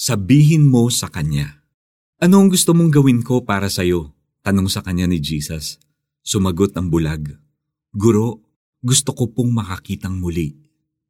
Sabihin mo sa kanya. Ano ang gusto mong gawin ko para sa'yo? Tanong sa kanya ni Jesus. Sumagot ang bulag. Guro, gusto ko pong makakitang muli.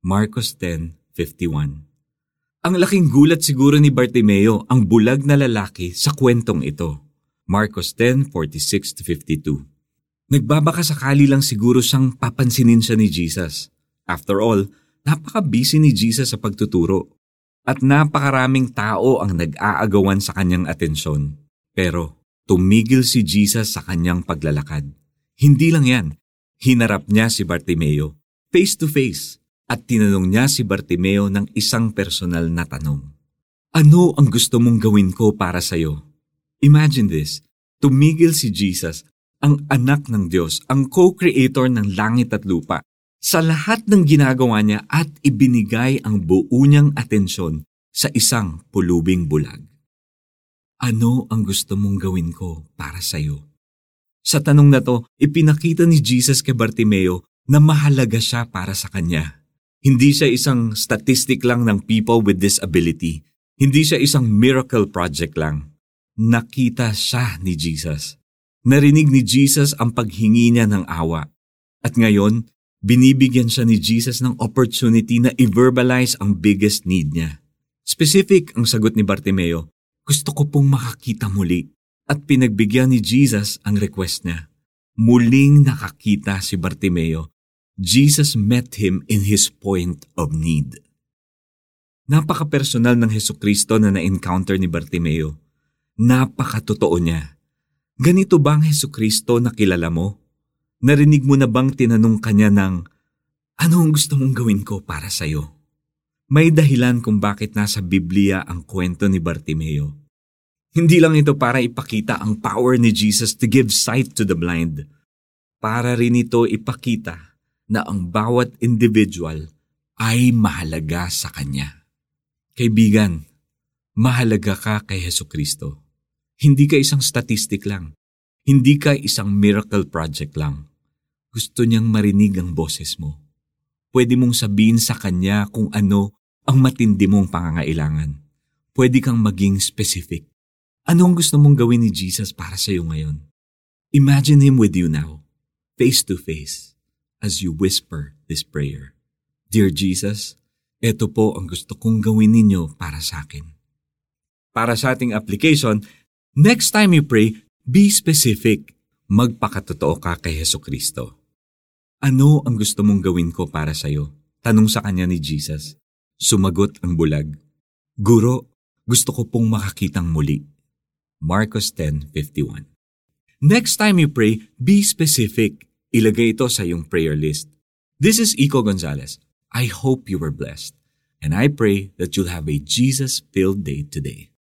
Marcos 10.51 Ang laking gulat siguro ni Bartimeo ang bulag na lalaki sa kwentong ito. Marcos 10.46-52 Nagbabaka sakali lang siguro siyang papansinin siya ni Jesus. After all, napaka-busy ni Jesus sa pagtuturo at napakaraming tao ang nag-aagawan sa kanyang atensyon. Pero tumigil si Jesus sa kanyang paglalakad. Hindi lang yan, hinarap niya si Bartimeo face to face at tinanong niya si Bartimeo ng isang personal na tanong. Ano ang gusto mong gawin ko para sa iyo? Imagine this, tumigil si Jesus, ang anak ng Diyos, ang co-creator ng langit at lupa, sa lahat ng ginagawa niya at ibinigay ang buo niyang atensyon sa isang pulubing bulag. Ano ang gusto mong gawin ko para sa iyo? Sa tanong na to, ipinakita ni Jesus kay Bartimeo na mahalaga siya para sa kanya. Hindi siya isang statistic lang ng people with disability. Hindi siya isang miracle project lang. Nakita siya ni Jesus. Narinig ni Jesus ang paghingi niya ng awa. At ngayon, binibigyan siya ni Jesus ng opportunity na i-verbalize ang biggest need niya. Specific ang sagot ni Bartimeo, gusto ko pong makakita muli. At pinagbigyan ni Jesus ang request niya. Muling nakakita si Bartimeo. Jesus met him in his point of need. Napaka-personal ng Heso Kristo na na-encounter ni Bartimeo. Napakatotoo niya. Ganito ba ang Heso Kristo na kilala mo? Narinig mo na bang tinanong kanya ng, Ano ang gusto mong gawin ko para sa'yo? May dahilan kung bakit nasa Biblia ang kwento ni Bartimeo. Hindi lang ito para ipakita ang power ni Jesus to give sight to the blind. Para rin ito ipakita na ang bawat individual ay mahalaga sa Kanya. Kaibigan, mahalaga ka kay Heso Kristo. Hindi ka isang statistic lang. Hindi ka isang miracle project lang gusto niyang marinig ang boses mo. Pwede mong sabihin sa kanya kung ano ang matindi mong pangangailangan. Pwede kang maging specific. Ano ang gusto mong gawin ni Jesus para sa iyo ngayon? Imagine Him with you now, face to face, as you whisper this prayer. Dear Jesus, ito po ang gusto kong gawin ninyo para sa akin. Para sa ating application, next time you pray, be specific. Magpakatotoo ka kay Heso Kristo. Ano ang gusto mong gawin ko para sa'yo? Tanong sa kanya ni Jesus. Sumagot ang bulag. Guro, gusto ko pong makakitang muli. Marcos 10.51 Next time you pray, be specific. Ilagay ito sa iyong prayer list. This is Iko Gonzalez. I hope you were blessed. And I pray that you'll have a Jesus-filled day today.